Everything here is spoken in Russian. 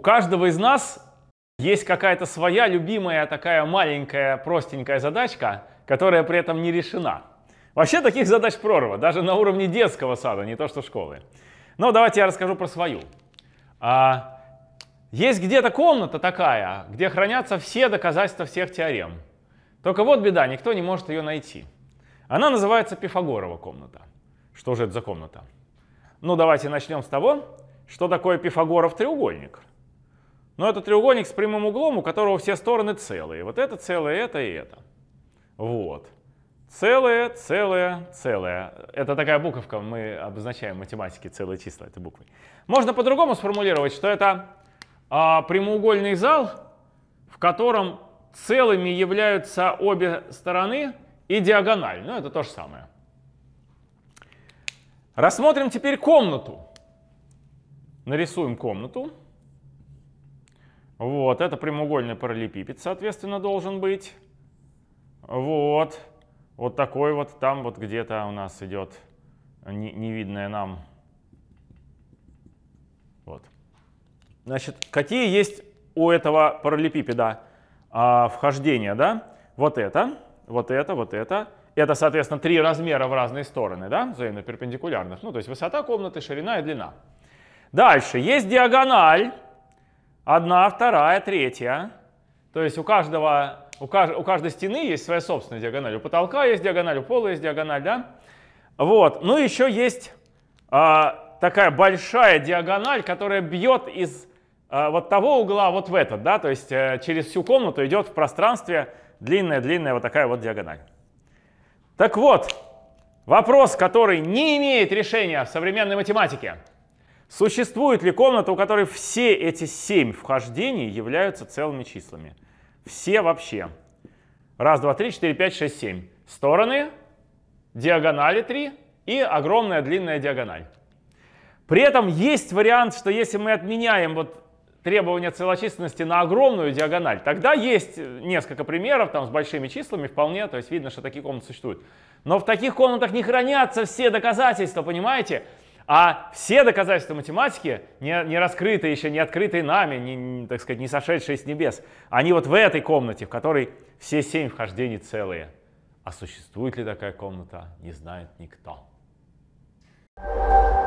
у каждого из нас есть какая-то своя любимая такая маленькая простенькая задачка, которая при этом не решена. Вообще таких задач прорва, даже на уровне детского сада, не то что школы. Но давайте я расскажу про свою. А, есть где-то комната такая, где хранятся все доказательства всех теорем. Только вот беда, никто не может ее найти. Она называется Пифагорова комната. Что же это за комната? Ну, давайте начнем с того, что такое Пифагоров треугольник. Ну, это треугольник с прямым углом, у которого все стороны целые. Вот это целое, это и это. Вот. Целое, целое, целое. Это такая буковка, мы обозначаем в математике целые числа этой буквой. Можно по-другому сформулировать, что это а, прямоугольный зал, в котором целыми являются обе стороны и диагональ. Ну, это то же самое. Рассмотрим теперь комнату. Нарисуем комнату. Вот, это прямоугольный параллелепипед, соответственно, должен быть. Вот, вот такой вот, там вот где-то у нас идет невидная нам. Вот. Значит, какие есть у этого параллелепипеда а, вхождения, да? Вот это, вот это, вот это. Это, соответственно, три размера в разные стороны, да, взаимно перпендикулярных. Ну, то есть высота комнаты, ширина и длина. Дальше есть диагональ. Одна, вторая, третья. То есть у каждого, у, кажд, у каждой стены есть своя собственная диагональ. У потолка есть диагональ, у пола есть диагональ, да? Вот. Ну, еще есть а, такая большая диагональ, которая бьет из а, вот того угла вот в этот, да? То есть а, через всю комнату идет в пространстве длинная-длинная вот такая вот диагональ. Так вот, вопрос, который не имеет решения в современной математике. Существует ли комната, у которой все эти семь вхождений являются целыми числами? Все вообще. Раз, два, три, четыре, пять, шесть, семь. Стороны, диагонали три и огромная длинная диагональ. При этом есть вариант, что если мы отменяем вот требования целочисленности на огромную диагональ, тогда есть несколько примеров там с большими числами вполне, то есть видно, что такие комнаты существуют. Но в таких комнатах не хранятся все доказательства, понимаете? А все доказательства математики, не, не раскрытые еще, не открытые нами, не, не, так сказать, не сошедшие с небес, они вот в этой комнате, в которой все семь вхождений целые. А существует ли такая комната, не знает никто. Thank you